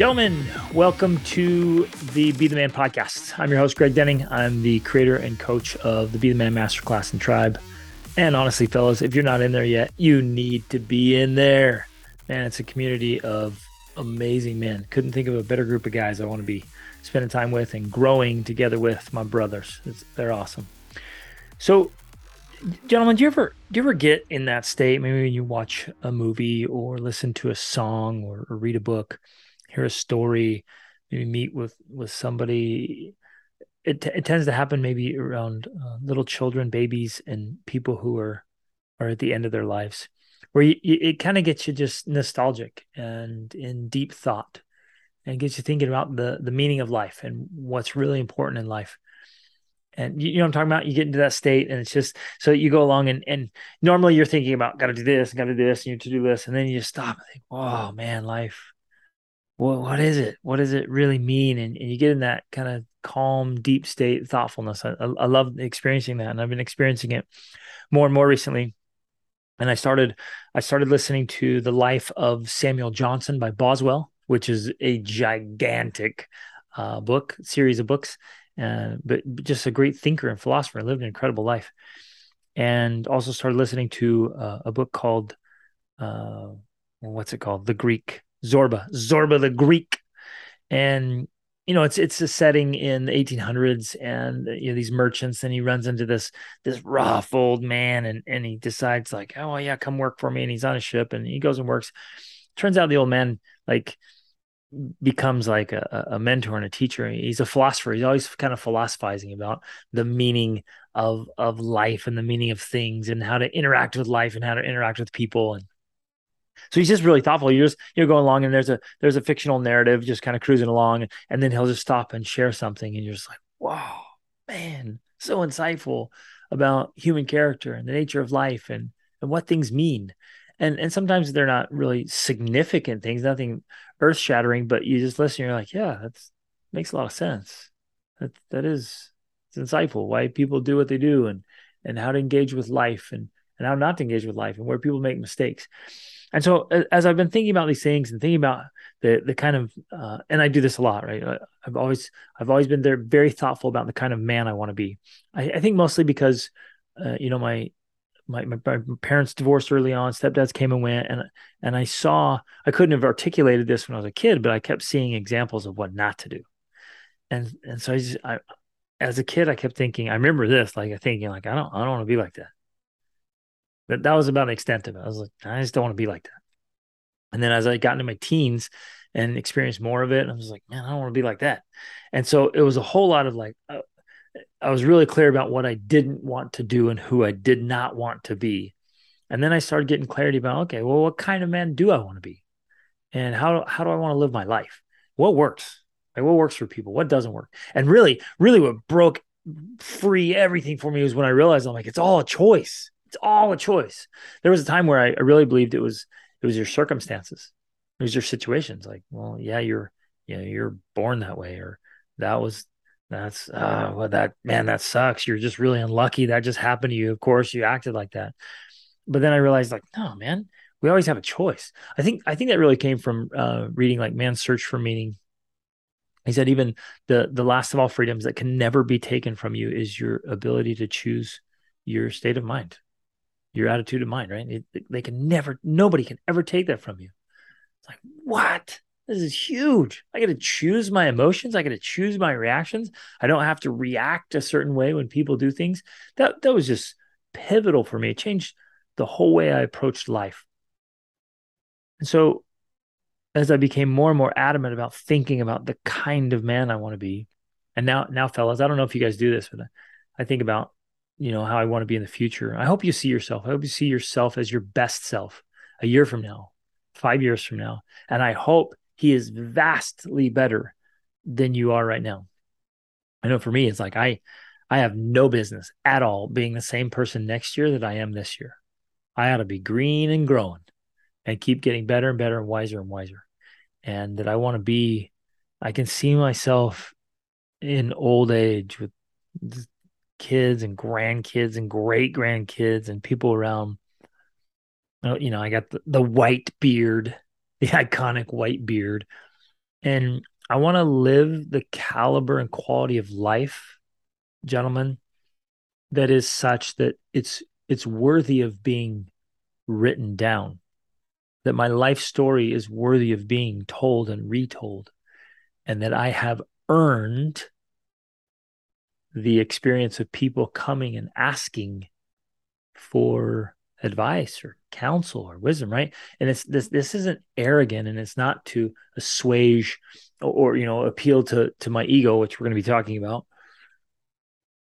Gentlemen, welcome to the Be the Man podcast. I'm your host, Greg Denning. I'm the creator and coach of the Be the Man Masterclass and Tribe. And honestly, fellas, if you're not in there yet, you need to be in there. Man, it's a community of amazing men. Couldn't think of a better group of guys I want to be spending time with and growing together with my brothers. It's, they're awesome. So, gentlemen, do you ever do you ever get in that state? Maybe when you watch a movie or listen to a song or, or read a book hear a story, maybe meet with with somebody. It, it tends to happen maybe around uh, little children, babies, and people who are are at the end of their lives, where you, you, it kind of gets you just nostalgic and in deep thought, and gets you thinking about the the meaning of life and what's really important in life and you, know what I'm talking about. You get into that state, and it's just so you go along and and normally you're thinking about got to do this, got to do this, and you to do this, and then you just stop and think, oh man, life what what is it? What does it really mean? And, and you get in that kind of calm, deep state thoughtfulness. I, I, love experiencing that, and I've been experiencing it more and more recently. And I started I started listening to the life of Samuel Johnson by Boswell, which is a gigantic uh, book series of books, uh, but just a great thinker and philosopher. Lived an incredible life, and also started listening to uh, a book called uh, what's it called? The Greek Zorba, Zorba the Greek, and you know it's it's a setting in the 1800s, and you know these merchants. And he runs into this this rough old man, and and he decides like, oh yeah, come work for me. And he's on a ship, and he goes and works. Turns out the old man like becomes like a, a mentor and a teacher. He's a philosopher. He's always kind of philosophizing about the meaning of of life and the meaning of things and how to interact with life and how to interact with people and so he's just really thoughtful. You're just you're going along and there's a there's a fictional narrative just kind of cruising along, and then he'll just stop and share something, and you're just like, wow, man, so insightful about human character and the nature of life and and what things mean. And and sometimes they're not really significant things, nothing earth shattering, but you just listen, you're like, yeah, that's makes a lot of sense. That that is it's insightful why people do what they do and and how to engage with life and and how not to engage with life and where people make mistakes. And so as I've been thinking about these things and thinking about the the kind of uh, and I do this a lot, right? I've always I've always been there very thoughtful about the kind of man I want to be. I, I, think mostly because uh, you know my, my my parents divorced early on, stepdads came and went, and and I saw I couldn't have articulated this when I was a kid, but I kept seeing examples of what not to do, and and so I just I as a kid I kept thinking I remember this like thinking like I don't I don't want to be like that that that was about the extent of it. I was like, I just don't want to be like that. And then as I got into my teens and experienced more of it, I was like, man, I don't want to be like that. And so it was a whole lot of like, uh, I was really clear about what I didn't want to do and who I did not want to be. And then I started getting clarity about, okay, well, what kind of man do I want to be? And how, how do I want to live my life? What works? Like what works for people? What doesn't work? And really, really what broke free everything for me was when I realized I'm like, it's all a choice. It's all a choice. There was a time where I, I really believed it was it was your circumstances, it was your situations. Like, well, yeah, you're you know you're born that way, or that was that's uh well that man that sucks. You're just really unlucky. That just happened to you. Of course, you acted like that. But then I realized, like, no, man, we always have a choice. I think I think that really came from uh, reading like Man's Search for Meaning. He said even the the last of all freedoms that can never be taken from you is your ability to choose your state of mind your attitude of mind, right? It, they can never, nobody can ever take that from you. It's like, what? This is huge. I got to choose my emotions. I got to choose my reactions. I don't have to react a certain way when people do things. That that was just pivotal for me. It changed the whole way I approached life. And so, as I became more and more adamant about thinking about the kind of man I want to be, and now, now, fellas, I don't know if you guys do this, but I think about you know how I want to be in the future. I hope you see yourself. I hope you see yourself as your best self a year from now, five years from now, and I hope he is vastly better than you are right now. I know for me, it's like I, I have no business at all being the same person next year that I am this year. I ought to be green and growing, and keep getting better and better and wiser and wiser, and that I want to be. I can see myself in old age with kids and grandkids and great grandkids and people around. Oh, you know, I got the, the white beard, the iconic white beard. And I want to live the caliber and quality of life, gentlemen, that is such that it's it's worthy of being written down. That my life story is worthy of being told and retold, and that I have earned the experience of people coming and asking for advice or counsel or wisdom, right? And it's this mm-hmm. this isn't arrogant and it's not to assuage or, or you know appeal to to my ego, which we're going to be talking about,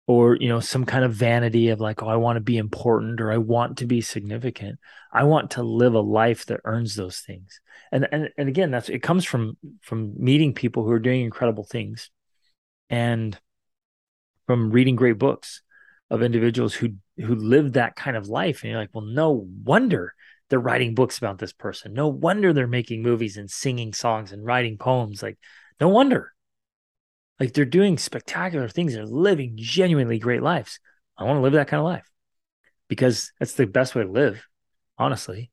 or you know some kind of vanity of like, oh, I want to be important or I want to be significant. I want to live a life that earns those things. And and and again, that's it comes from from meeting people who are doing incredible things and from reading great books of individuals who who live that kind of life. And you're like well no wonder they're writing books about this person. No wonder they're making movies and singing songs and writing poems. Like no wonder. Like they're doing spectacular things. They're living genuinely great lives. I want to live that kind of life because that's the best way to live honestly.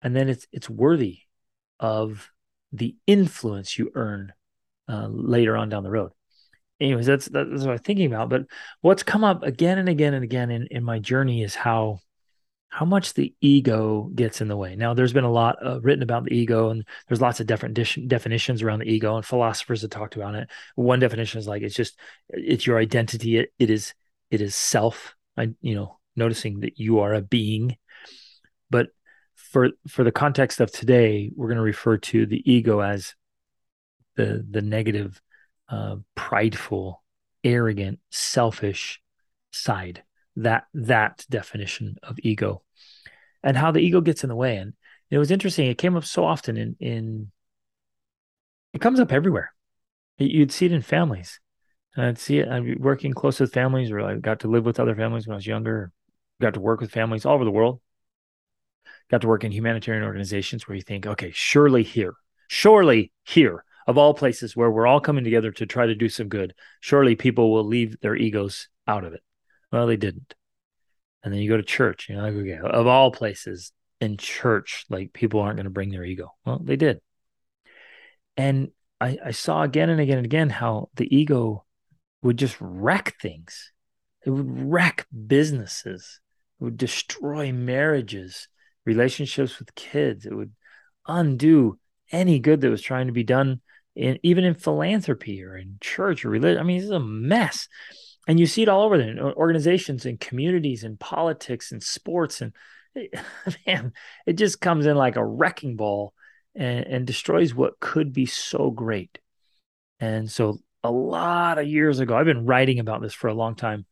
And then it's it's worthy of the influence you earn uh, later on down the road anyways, that's that's what I'm thinking about. But what's come up again and again and again in, in my journey is how how much the ego gets in the way. Now, there's been a lot uh, written about the ego, and there's lots of different de- definitions around the ego, and philosophers have talked about it. One definition is like it's just it's your identity. It, it is it is self. I you know noticing that you are a being, but for for the context of today, we're going to refer to the ego as the the negative uh, prideful, arrogant, selfish side. That that definition of ego, and how the ego gets in the way. And it was interesting. It came up so often in in. It comes up everywhere. You'd see it in families. And I'd see it. Be working close with families, or I got to live with other families when I was younger. Got to work with families all over the world. Got to work in humanitarian organizations where you think, okay, surely here, surely here, of all places where we're all coming together to try to do some good, surely people will leave their egos out of it. Well, they didn't. And then you go to church, you know, like, okay, of all places in church, like people aren't going to bring their ego. Well, they did. And I, I saw again and again and again how the ego would just wreck things. It would wreck businesses. It would destroy marriages, relationships with kids. It would undo any good that was trying to be done in even in philanthropy or in church or religion. I mean, this is a mess. And you see it all over the organizations and communities and politics and sports. And man, it just comes in like a wrecking ball and, and destroys what could be so great. And so a lot of years ago, I've been writing about this for a long time.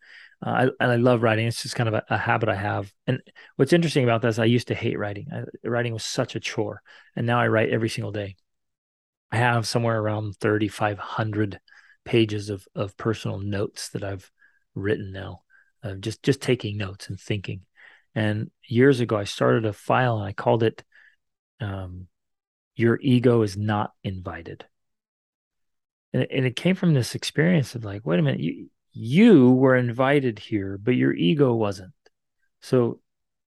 Uh, I, and I love writing. It's just kind of a, a, habit I have. And what's interesting about this, I used to hate writing. I, writing was such a chore, and now I write every single day. I have somewhere around 3,500 pages of, of personal notes that I've written now, uh, just, just taking notes and thinking. And years ago, I started a file and I called it um, Your Ego is Not Invited. And, and it came from this experience of like, wait a minute, you, you were invited here, but your ego wasn't. So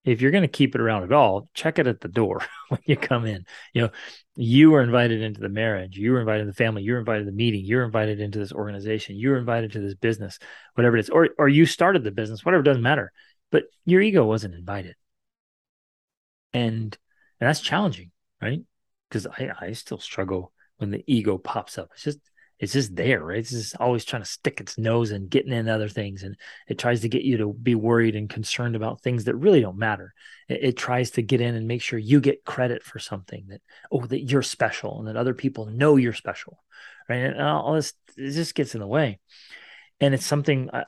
if you're going to keep it around at all, check it at the door when you come in. You know, you were invited into the marriage, you were invited to the family, you were invited to the meeting, you're invited into this organization, you were invited to this business, whatever it is, or or you started the business, whatever doesn't matter. But your ego wasn't invited. And and that's challenging, right? Because I, I still struggle when the ego pops up. It's just it's just there, right? It's just always trying to stick its nose and getting in other things. And it tries to get you to be worried and concerned about things that really don't matter. It, it, tries to get in and make sure you get credit for something that, oh, that you're special and that other people know you're special, right? And all this, it just gets in the way. And it's something I,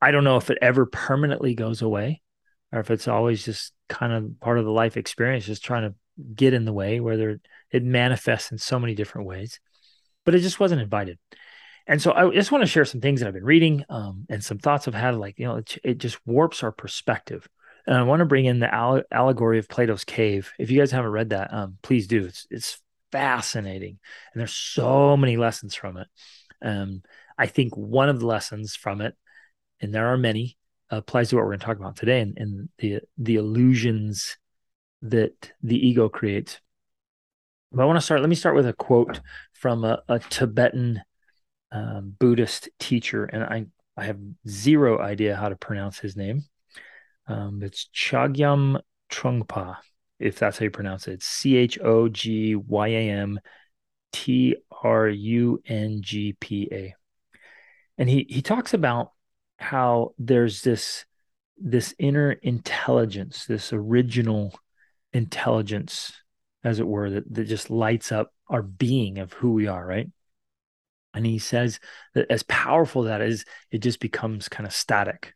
I don't know if it ever permanently goes away or if it's always just kind of part of the life experience, just trying to get in the way, whether it manifests in so many different ways but it just wasn't invited. And so I just want to share some things that I've been reading um, and some thoughts I've had. Like, you know, it, it just warps our perspective. And I want to bring in the alle- allegory of Plato's cave. If you guys haven't read that, um, please do. It's it's fascinating, and there's so many lessons from it. Um, I think one of the lessons from it, and there are many, applies to what we're going to talk about today, and, and the the illusions that the ego creates. But I want to start. Let me start with a quote from a, a Tibetan um, Buddhist teacher, and I I have zero idea how to pronounce his name. Um, it's Chogyam Trungpa, if that's how you pronounce it. C H O G Y A M T R U N G P A. And he he talks about how there's this this inner intelligence, this original intelligence, as it were, that, that just lights up our being of who we are, right? And he says that as powerful that is, it just becomes kind of static.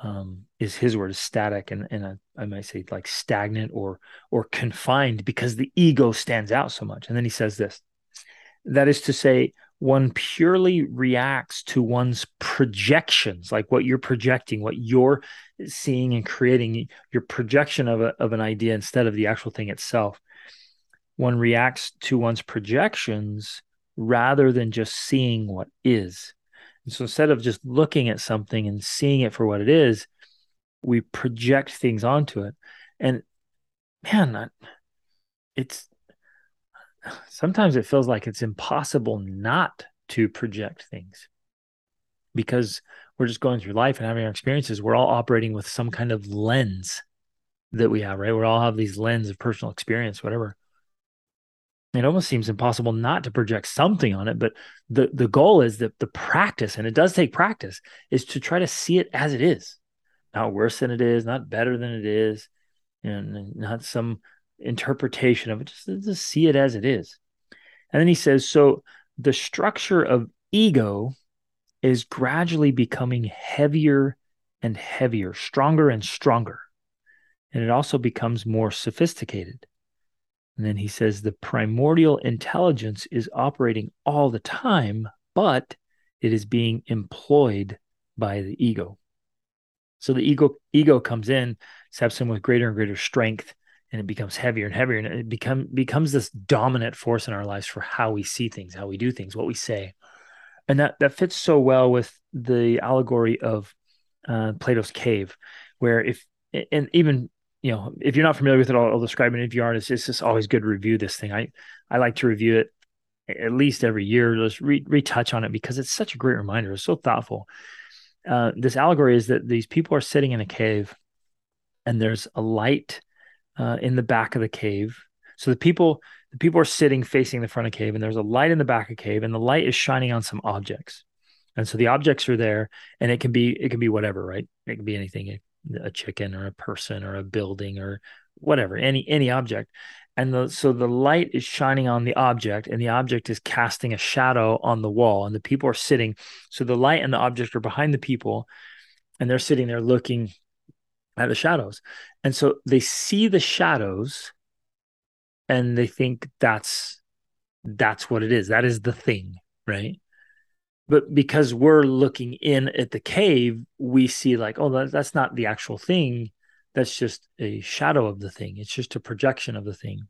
Um, is his word static and and I, I might say like stagnant or or confined because the ego stands out so much. And then he says this. That is to say, one purely reacts to one's projections, like what you're projecting, what you're seeing and creating, your projection of, a, of an idea instead of the actual thing itself. One reacts to one's projections rather than just seeing what is. And so instead of just looking at something and seeing it for what it is, we project things onto it. And man, it's sometimes it feels like it's impossible not to project things because we're just going through life and having our experiences. We're all operating with some kind of lens that we have, right? We all have these lens of personal experience, whatever. It almost seems impossible not to project something on it, but the the goal is that the practice, and it does take practice, is to try to see it as it is, not worse than it is, not better than it is, and not some interpretation of it, just to see it as it is. And then he says, so the structure of ego is gradually becoming heavier and heavier, stronger and stronger. And it also becomes more sophisticated. And then he says the primordial intelligence is operating all the time, but it is being employed by the ego. So the ego ego comes in, steps in with greater and greater strength, and it becomes heavier and heavier and it become becomes this dominant force in our lives for how we see things how we do things what we say and that that fits so well with the allegory of uh, plato's cave where if and even you know if you're not familiar with it i'll, I'll describe it if you aren't it's, it's just always good to review this thing i i like to review it at least every year just re- retouch on it because it's such a great reminder it's so thoughtful uh, this allegory is that these people are sitting in a cave and there's a light uh, in the back of the cave. So the people the people are sitting facing the front of the cave, and there's a light in the back of the cave, and the light is shining on some objects. And so the objects are there, and it can be it can be whatever, right? It can be anything, a chicken or a person or a building or whatever, any any object. And the, so the light is shining on the object, and the object is casting a shadow on the wall, and the people are sitting. So the light and the object are behind the people, and they're sitting there looking at the shadows. And so they see the shadows and they think that's that's what it is. That is the thing, right? But because we're looking in at the cave, we see like, oh, that, that's not the actual thing. That's just a shadow of the thing. It's just a projection of the thing.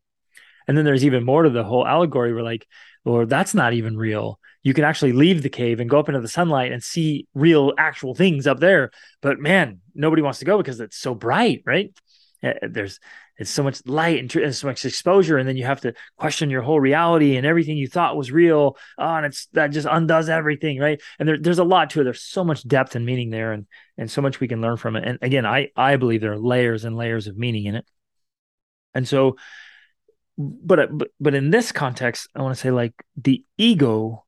And then there's even more to the whole allegory where like, or that's not even real. You can actually leave the cave and go up into the sunlight and see real actual things up there. But man, nobody wants to go because it's so bright, right? Eh, eh, there's it's so much light and, and, so much exposure, and then you have to question your whole reality and everything you thought was real. Oh, and it's that just undoes everything, right? And there, there's a lot to it. There's so much depth and meaning there, and and so much we can learn from it. And again, I I believe there are layers and layers of meaning in it. And so but, uh, but but in this context, I want to say like the ego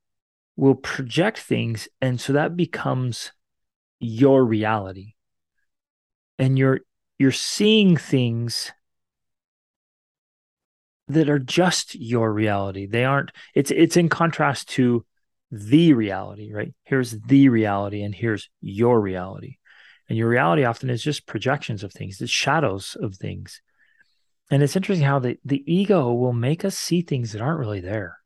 will project things, and so that becomes your reality, and you're you're seeing things that are just your reality. They aren't. It's it's in contrast to the reality, right? Here's the reality, and here's your reality. And your reality often is just projections of things, it's shadows of things. And it's interesting how the, the ego will make us see things that aren't really there.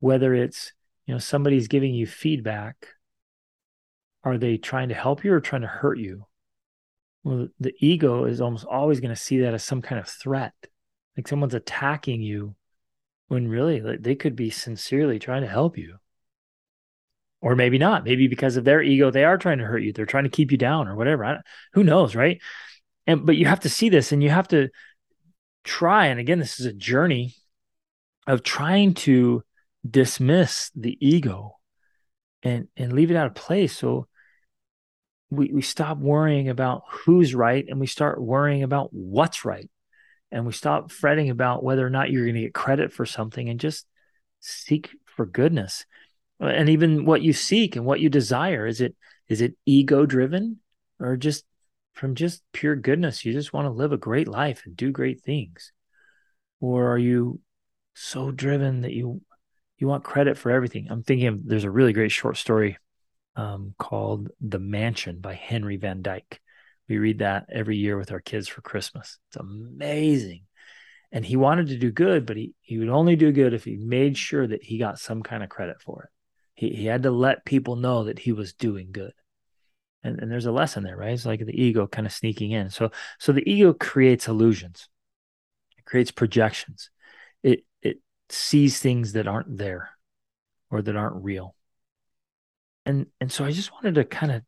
Whether it's, you know, somebody's giving you feedback, are they trying to help you or trying to hurt you? Well, the ego is almost always going to see that as some kind of threat. Like someone's attacking you when really like, they could be sincerely trying to help you. Or maybe not. Maybe because of their ego, they are trying to hurt you. They're trying to keep you down or whatever. who knows, right? And but you have to see this and you have to try, and again, this is a journey of trying to dismiss the ego and and leave it out of place so we we stop worrying about who's right and we start worrying about what's right and we stop fretting about whether or not you're going to get credit for something and just seek for goodness. And even what you seek and what you desire is it is it ego driven or just from just pure goodness? You just want to live a great life and do great things. Or are you so driven that you you want credit for everything? I'm thinking of, there's a really great short story um, called the mansion by henry van dyke we read that every year with our kids for christmas. It's amazing. And he wanted to do good but he, he would only do good if he made sure that he got some kind of credit for it. He, he had to let people know that he was doing good. And, and there's a lesson there right? It's like the ego kind of sneaking in. So so the ego creates illusions. It creates projections. It it sees things that aren't there or that aren't real. And and so i just wanted to kind of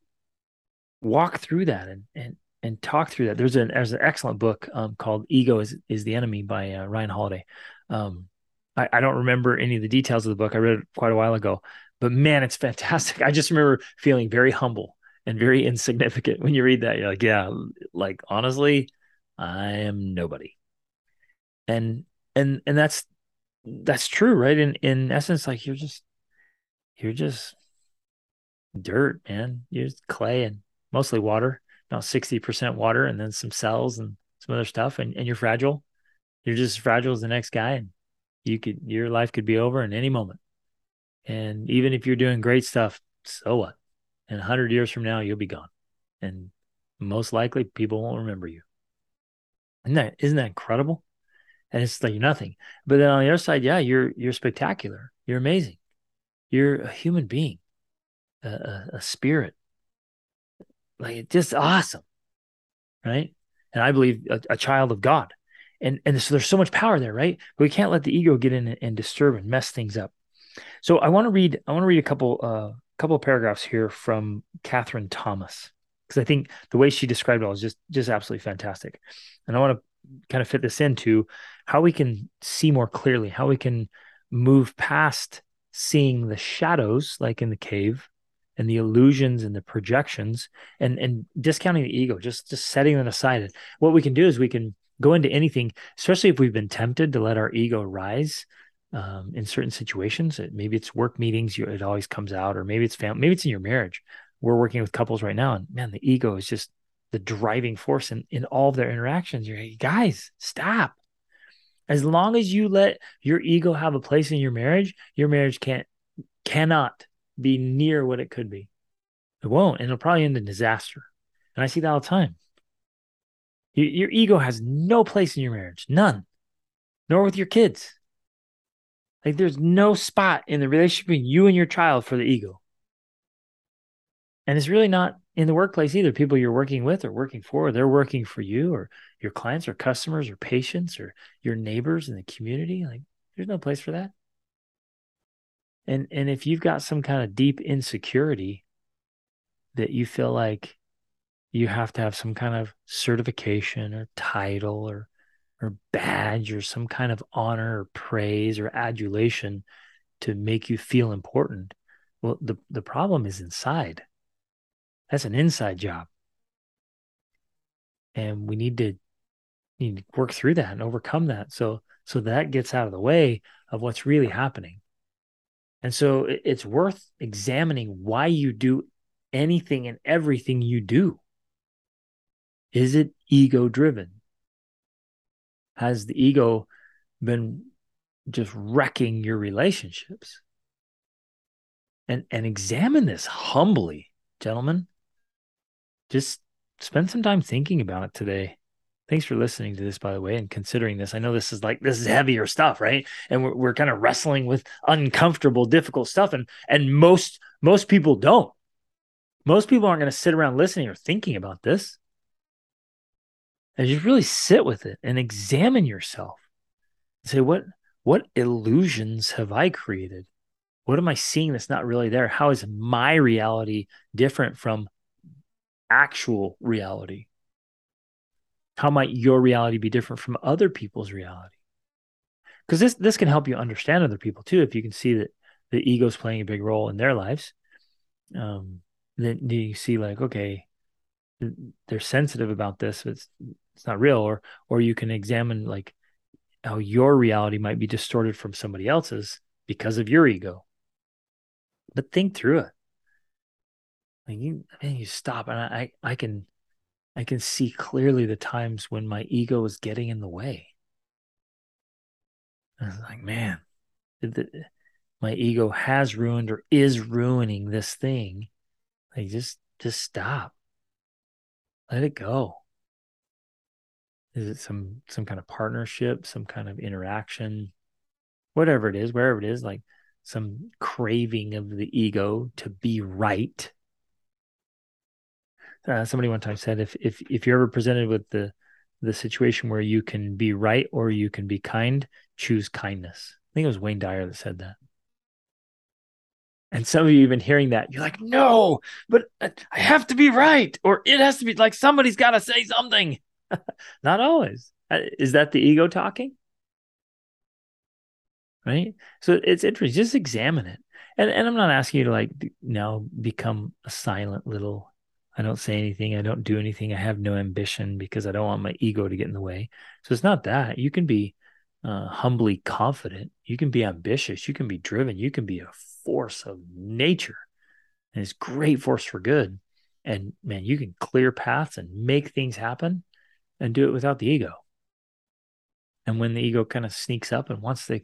walk through that and and and talk through that. There's an there's an excellent book um, called ego is is the enemy by uh, ryan holiday. Um, I, I don't remember any of the details of the book. I read it quite a while ago but man it's fantastic. I just remember feeling very humble and very insignificant when you read that. You're like yeah like honestly i am nobody. And and and that's that's true right? In in essence like you're just you're just dirt man. You're just clay and mostly water about 60% water and then some cells and some other stuff. And, and you're fragile. You're just as fragile as the next guy and you could your life could be over in any moment. And even if you're doing great stuff so what? In 100 years from now you'll be gone. And most likely people won't remember you. Isn't that isn't that incredible? And it's like nothing. But then on the other side yeah you're you're spectacular. You're amazing. You're a human being a, a spirit like it's just awesome right? And i believe a, a, child of god. And and so there's so much power there right? But we can't let the ego get in and, and disturb and mess things up. So i want to read i want to read a couple uh couple of paragraphs here from Catherine Thomas because I think the way she described it all is just just absolutely fantastic. And I want to kind of fit this into how we can see more clearly, how we can move past seeing the shadows like in the cave and the illusions and the projections and and discounting the ego, just just setting them aside. What we can do is we can go into anything, especially if we've been tempted to let our ego rise um, in certain situations. Maybe it's work meetings, you, it always comes out, or maybe it's family, maybe it's in your marriage. We're working with couples right now, and man, the ego is just the driving force in, in all of their interactions. You're like, guys, stop. As long as you let your ego have a place in your marriage, your marriage can't cannot be near what it could be. It won't, and it'll probably end in disaster. And I see that all the time. Your, your ego has no place in your marriage, none, nor with your kids. Like there's no spot in the relationship between you and your child for the ego. And it's really not in the workplace either. People you're working with or working for, they're working for you or your clients or customers or patients or your neighbors in the community. Like there's no place for that. And and if you've got some kind of deep insecurity that you feel like you have to have some kind of certification or title or or badge or some kind of honor or praise or adulation to make you feel important. Well, the, the problem is inside. That's an inside job. And we need to need to work through that and overcome that. So so that gets out of the way of what's really happening. And so it's worth examining why you do anything and everything you do. Is it ego driven? has the ego been just wrecking your relationships? And and examine this humbly, gentlemen. Just spend some time thinking about it today. Thanks for listening to this, by the way, and considering this. I know this is like this is heavier stuff, right? And we're we're kind of wrestling with uncomfortable, difficult stuff, and and most most people don't. Most people aren't going to sit around listening or thinking about this and just really sit with it and examine yourself. And Say what what illusions have I created? What am I seeing that's not really there? How is my reality different from actual reality? How might your reality be different from other people's reality? because this this can help you understand other people too if you can see that the ego is playing a big role in their lives. Um then you see like okay they're sensitive about this it's it's not real. Or or you can examine like how your reality might be distorted from somebody else's because of your ego. But think through it. Like you man, you stop and I I can I can see clearly the times when my ego was getting in the way I was like, man, my ego has ruined or is ruining this thing. Like, just just stop. Let it go. Is it some some kind of partnership, some kind of interaction, whatever it is, wherever it is, like some craving of the ego to be right. Uh, somebody one time said, if if if you're ever presented with the the situation where you can be right or you can be kind, choose kindness. I think it was Wayne Dyer that said that. And some of you even hearing that, you're like, no, but I have to be right, or it has to be like somebody's got to say something. Not always. Uh, is that the ego talking? Right. So it's interesting. Just examine it. And, and I'm not asking you to like now become a silent little I don't say anything. I don't do anything. I have no ambition because I don't want my ego to get in the way. So it's not that. You can be uh, humbly confident. You can be ambitious. You can be driven. You can be a force of nature. And it's great force for good. And man, you can clear paths and make things happen and do it without the ego. And when the ego kind of sneaks up and wants to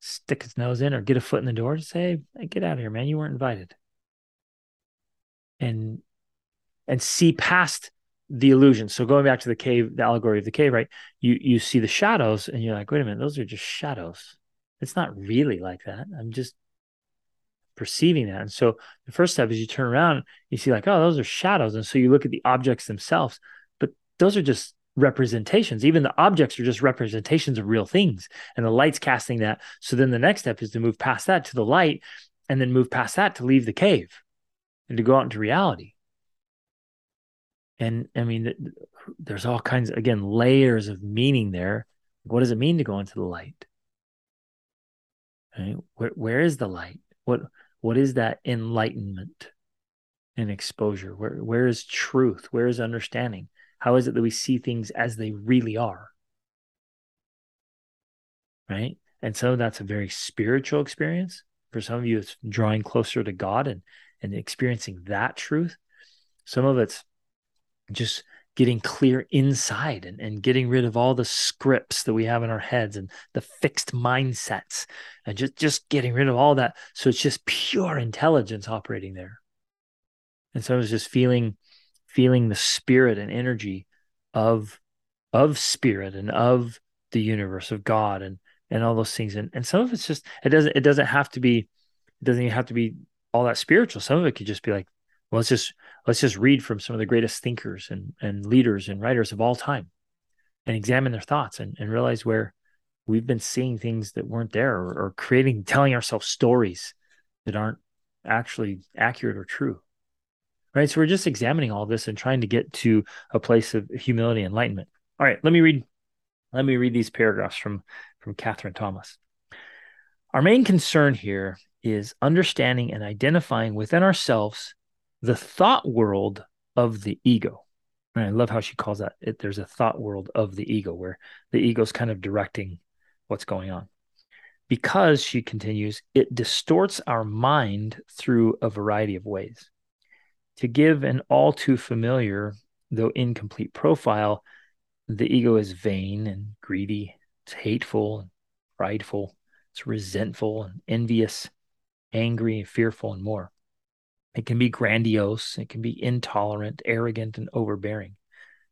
stick its nose in or get a foot in the door, just say, hey, get out of here, man. You weren't invited. And and see past the illusion. So going back to the cave, the allegory of the cave, right? You you see the shadows and you're like, wait a minute, those are just shadows. It's not really like that. I'm just perceiving that. And so the first step is you turn around, you see like, oh, those are shadows. And so you look at the objects themselves, but those are just representations. Even the objects are just representations of real things. And the light's casting that. So then the next step is to move past that to the light and then move past that to leave the cave and to go out into reality and i mean there's all kinds of, again layers of meaning there. What does it mean to go into the light? Right? where, where is the light? What what is that enlightenment and exposure? Where where is truth? Where is understanding? How is it that we see things as they really are? Right? And so that's a very spiritual experience. For some of you it's drawing closer to god and and experiencing that truth. Some of it's just getting clear inside and, and getting rid of all the scripts that we have in our heads and the fixed mindsets and just, just getting rid of all that. So it's just pure intelligence operating there. And so I was just feeling feeling the spirit and energy of of spirit and of the universe of God and and all those things. And and some of it's just it doesn't it doesn't have to be it doesn't even have to be all that spiritual. Some of it could just be like well, let's just let's just read from some of the greatest thinkers and, and leaders and writers of all time and examine their thoughts and, and realize where we've been seeing things that weren't there or, or creating telling ourselves stories that aren't actually accurate or true right? So we're just examining all this and trying to get to a place of humility and enlightenment. All right let me read let me read these paragraphs from from catherine thomas. Our main concern here is understanding and identifying within ourselves the thought world of the ego. And I love how she calls that. It, there's a thought world of the ego where the ego is kind of directing what's going on. Because she continues, it distorts our mind through a variety of ways. To give an all too familiar, though incomplete profile, the ego is vain and greedy, it's hateful and prideful, it's resentful and envious, angry and fearful, and more. It can be grandiose, it can be intolerant, arrogant, and overbearing.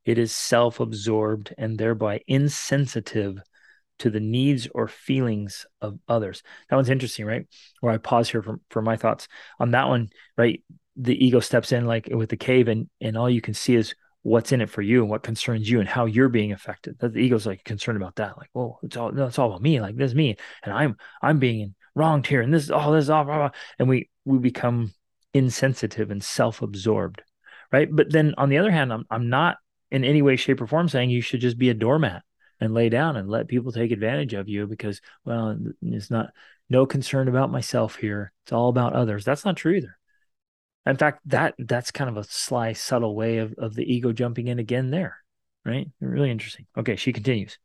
It is self absorbed and thereby insensitive to the needs or feelings of others. That one's interesting, right? Where I pause here for, for my thoughts on that one, right? The ego steps in like with the cave, and, and all you can see is what's in it for you and what concerns you and how you're being affected. The ego's like concerned about that. Like, well, it's all no, it's all about me. Like this is me, and I'm I'm being wronged here, and this is all oh, this all blah, blah. and we we become insensitive and self-absorbed right but then on the other hand i'm, I'm not in any way shape or form saying you should just be a doormat and lay down and let people take advantage of you because, well, it's not no concern about myself here. It's all about others. That's not true either. In fact, that that's kind of a sly, subtle way of, of the ego jumping in again there, right? Really interesting. Okay, she continues.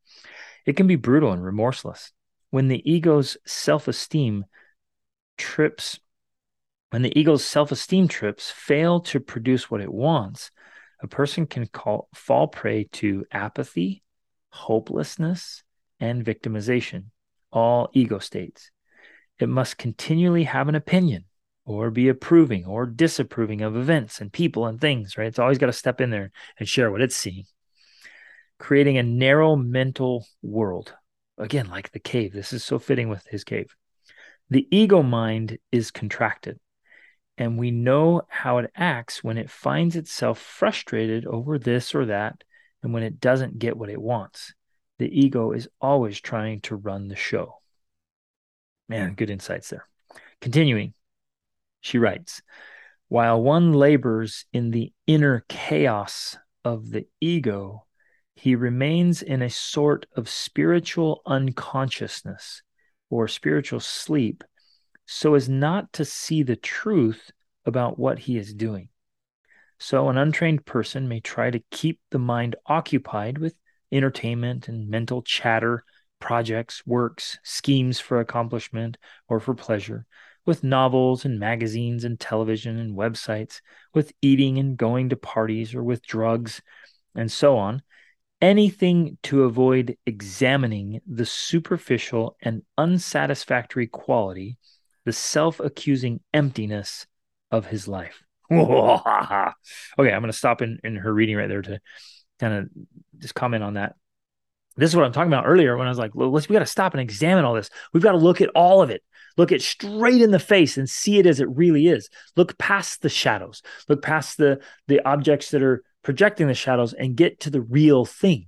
It can be brutal and remorseless. When the ego's self-esteem trips, when the ego's self-esteem trips fail to produce what it wants, a person can call, fall prey to apathy, hopelessness, and victimization, all ego states. It must continually have an opinion or be approving or disapproving of events and people and things, right? It's always got to step in there and share what it's seeing. Creating a narrow mental world. Again, like the cave. This is so fitting with his cave. The ego mind is contracted, and we know how it acts when it finds itself frustrated over this or that and when it doesn't get what it wants. The ego is always trying to run the show. Man, good insights there. Continuing, she writes While one labors in the inner chaos of the ego, he remains in a sort of spiritual unconsciousness or spiritual sleep so as not to see the truth about what he is doing. So, an untrained person may try to keep the mind occupied with entertainment and mental chatter, projects, works, schemes for accomplishment or for pleasure, with novels and magazines and television and websites, with eating and going to parties or with drugs, and so on. Anything to avoid examining the superficial and unsatisfactory quality, the self accusing emptiness of his life. okay, I'm going to stop in, in her reading right there to kind of just comment on that. This is what I'm talking about earlier when I was like, let's we got to stop and examine all this. We've got to look at all of it. Look it straight in the face and see it as it really is. Look past the shadows. Look past the the objects that are projecting the shadows and get to the real thing.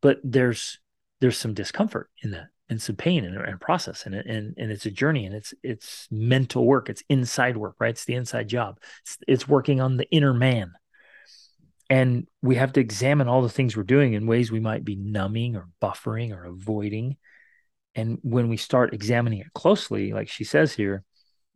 But there's there's some discomfort in that and some pain and, and process and, and and it's a journey and it's it's mental work it's inside work right? It's the inside job. It's, it's working on the inner man. And we have to examine all the things we're doing in ways we might be numbing or buffering or avoiding. And when we start examining it closely like she says here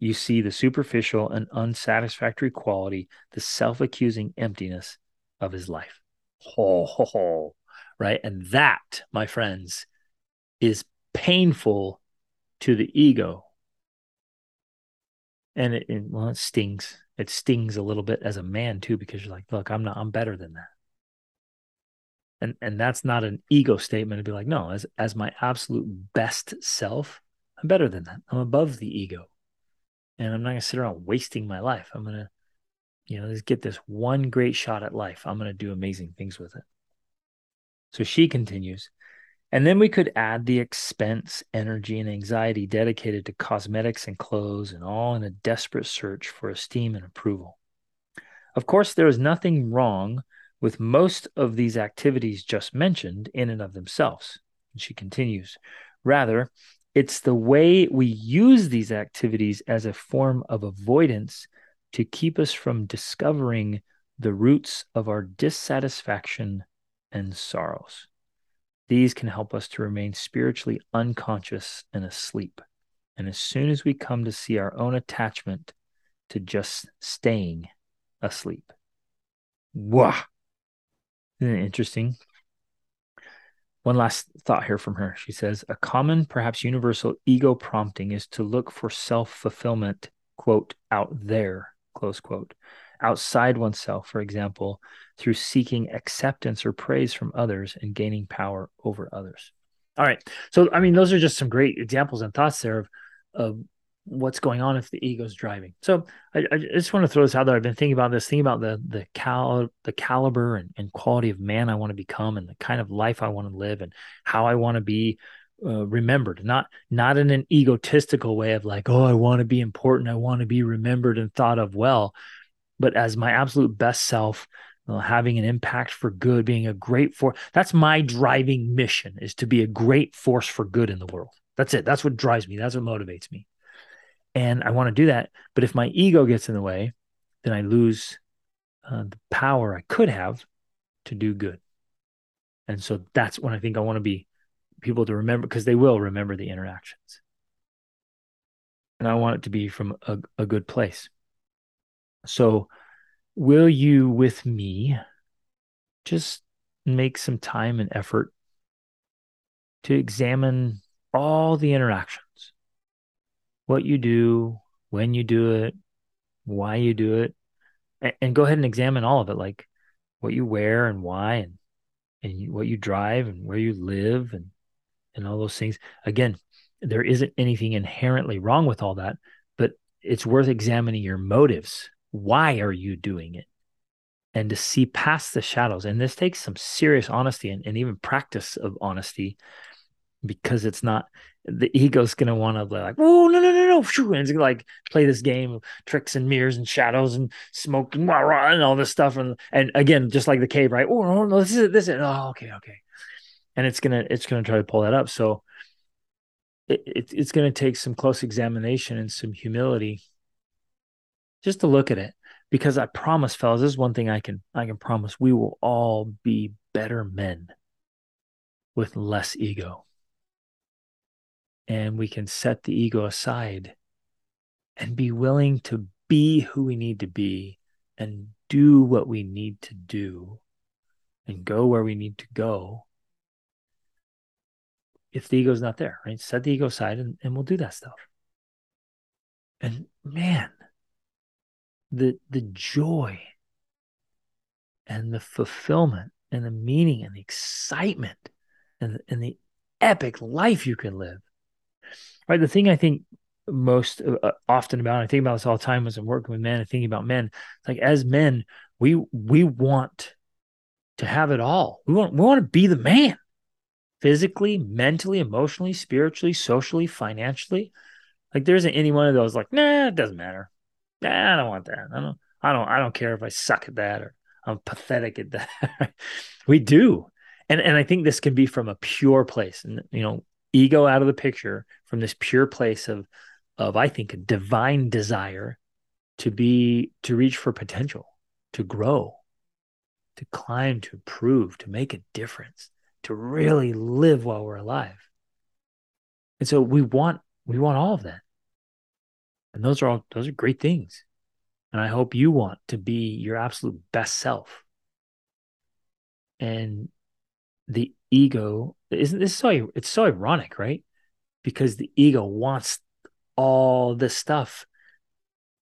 you see the superficial and unsatisfactory quality the self-accusing emptiness of his life. Ho, ho, ho. right? And that my friends is painful to the ego. And it, well, it stings. It stings a little bit as a man too, because you're like, look, I'm not, I'm better than that. And and that's not an ego statement to be like, no, as as my absolute best self, I'm better than that. I'm above the ego. And I'm not gonna sit around wasting my life. I'm gonna, you know, just get this one great shot at life. I'm gonna do amazing things with it. So she continues. And then we could add the expense, energy, and anxiety dedicated to cosmetics and clothes, and all in a desperate search for esteem and approval. Of course, there is nothing wrong with most of these activities just mentioned in and of themselves. And she continues, rather, it's the way we use these activities as a form of avoidance to keep us from discovering the roots of our dissatisfaction and sorrows. These can help us to remain spiritually unconscious and asleep. And as soon as we come to see our own attachment to just staying asleep. Wow. Isn't it interesting? One last thought here from her. She says, A common, perhaps universal ego prompting is to look for self fulfillment, quote, out there, close quote, outside oneself, for example, through seeking acceptance or praise from others and gaining power over others. All right. So, I mean, those are just some great examples and thoughts there of, of what's going on if the ego's driving. So, I, I just want to throw this out there. I've been thinking about this, thinking about the the cal the caliber and, and quality of man I want to become, and the kind of life I want to live, and how I want to be uh, remembered. Not not in an egotistical way of like, oh, I want to be important, I want to be remembered and thought of well, but as my absolute best self having an impact for good, being a great force. That's my driving mission is to be a great force for good in the world. That's it. That's what drives me. That's what motivates me. And I want to do that. But if my ego gets in the way, then I lose uh, the power I could have to do good. And so that's when I think I want to be people to remember because they will remember the interactions. And I want it to be from a, a good place. So, will you with me just make some time and effort to examine all the interactions? What you do, when you do it, why you do it, and, and go ahead and examine all of it, like what you wear and why, and and what you drive and where you live and and all those things. Again, there isn't anything inherently wrong with all that, but it's worth examining your motives. Why are you doing it? And to see past the shadows. And this takes some serious honesty and, and even practice of honesty because it's not the ego's gonna want to like, oh no no no no, and it's gonna like play this game of tricks and mirrors and shadows and smoke and, rah, rah, and all this stuff and and again just like the cave, right? Oh no no, this is it, this is it. oh okay okay, and it's gonna it's gonna try to pull that up. So it, it it's gonna take some close examination and some humility just to look at it because I promise, fellas, this is one thing I can I can promise: we will all be better men with less ego. And we can set the ego aside and be willing to be who we need to be and do what we need to do and go where we need to go if the ego's not there right? Set the ego aside and, and we'll do that stuff. And man the the joy and the fulfillment and the meaning and the excitement and, and the epic life you can live. Right? The thing i think most uh, often about i think about this all the time as i'm working with men and thinking about men like as men we we want to have it all. We want we want to be the man. Physically mentally emotionally spiritually socially financially. Like there isn't any one of those like nah it doesn't matter nah i don't want that i don't i don't i don't care if i suck at that or i'm pathetic at that we do and and i think this can be from a pure place and you know ego out of the picture from this pure place of of I think a divine desire to be to reach for potential, to grow, to climb, to improve, to make a difference, to really live while we're alive. And so we want we want all of that. And those are all those are great things. And I hope you want to be your absolute best self. And the ego isn't this so it's so ironic, right? Because the ego wants all this stuff,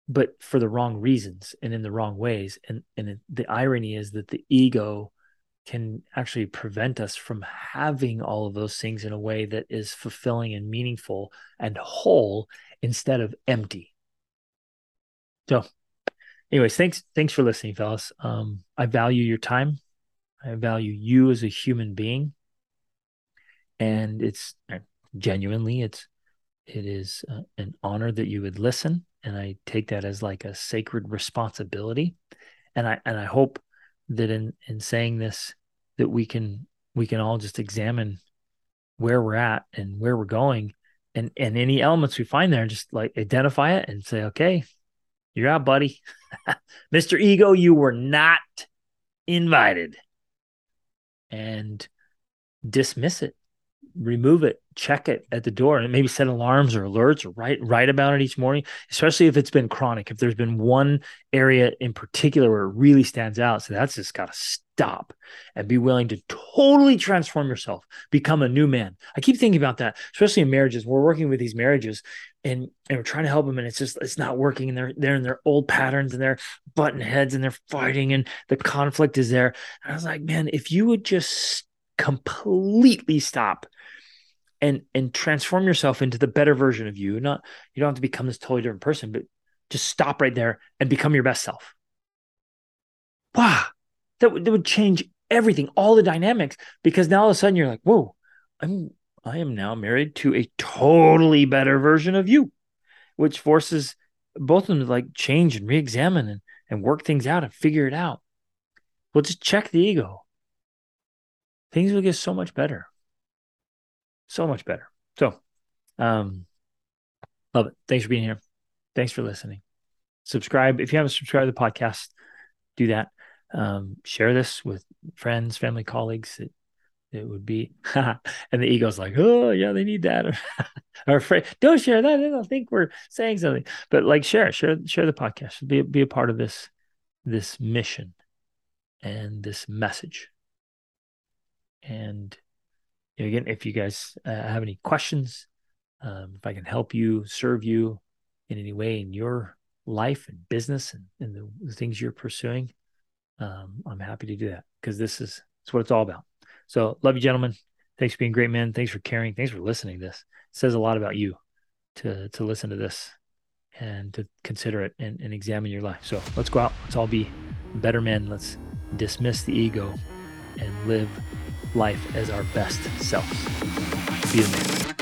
but for the wrong reasons and in the wrong ways. And and the irony is that the ego can actually prevent us from having all of those things in a way that is fulfilling and meaningful and whole instead of empty. So, anyways, thanks thanks for listening, fellas. Um, I value your time. I value you as a human being and it's uh, genuinely it's it is uh, an honor that you would listen and i take that as like a sacred responsibility and i and i hope that in in saying this that we can we can all just examine where we're at and where we're going and and any elements we find there just like identify it and say okay you're out buddy. Mr ego you were not invited. And dismiss it remove it, check it at the door, and maybe set alarms or alerts or write write about it each morning. Especially if it's been chronic, if there's been one area in particular where it really stands out, so that's just got to stop and be willing to totally transform yourself, become a new man. I keep thinking about that, especially in marriages. We're working with these marriages, and and we're trying to help them, and it's just it's not working, and they're they're in their old patterns, and they're button heads, and they're fighting, and the conflict is there. And I was like, man, if you would just completely stop and and transform yourself into the better version of you. Not you don't have to become this totally different person, but just stop right there and become your best self. Wow, that would that would change everything, all the dynamics, because now all of a sudden you're like, whoa, I'm I am now married to a totally better version of you, which forces both of them to like change and re-examine and, and work things out and figure it out. Well, just check the ego. Things will get so much better so much better. So, um, love it. Thanks for being here. Thanks for listening. Subscribe if you haven't subscribed to the podcast. Do that. Um, share this with friends, family, colleagues. It it would be and the ego's like oh yeah they need that or, afraid don't share that they'll think we're saying something but like share share share the podcast be, be a part of this this mission and this message and again if you guys uh, have any questions um, if i can help you serve you in any way in your life and business and, and the, the things you're pursuing um, i'm happy to do that because this is it's what it's all about so love you, gentlemen. Thanks for being great men. Thanks for caring. Thanks for listening to this. It says a lot about you to to listen to this and to consider it and, and examine your life. So let's go out. Let's all be better men. Let's dismiss the ego and live life as our best selves. Be man.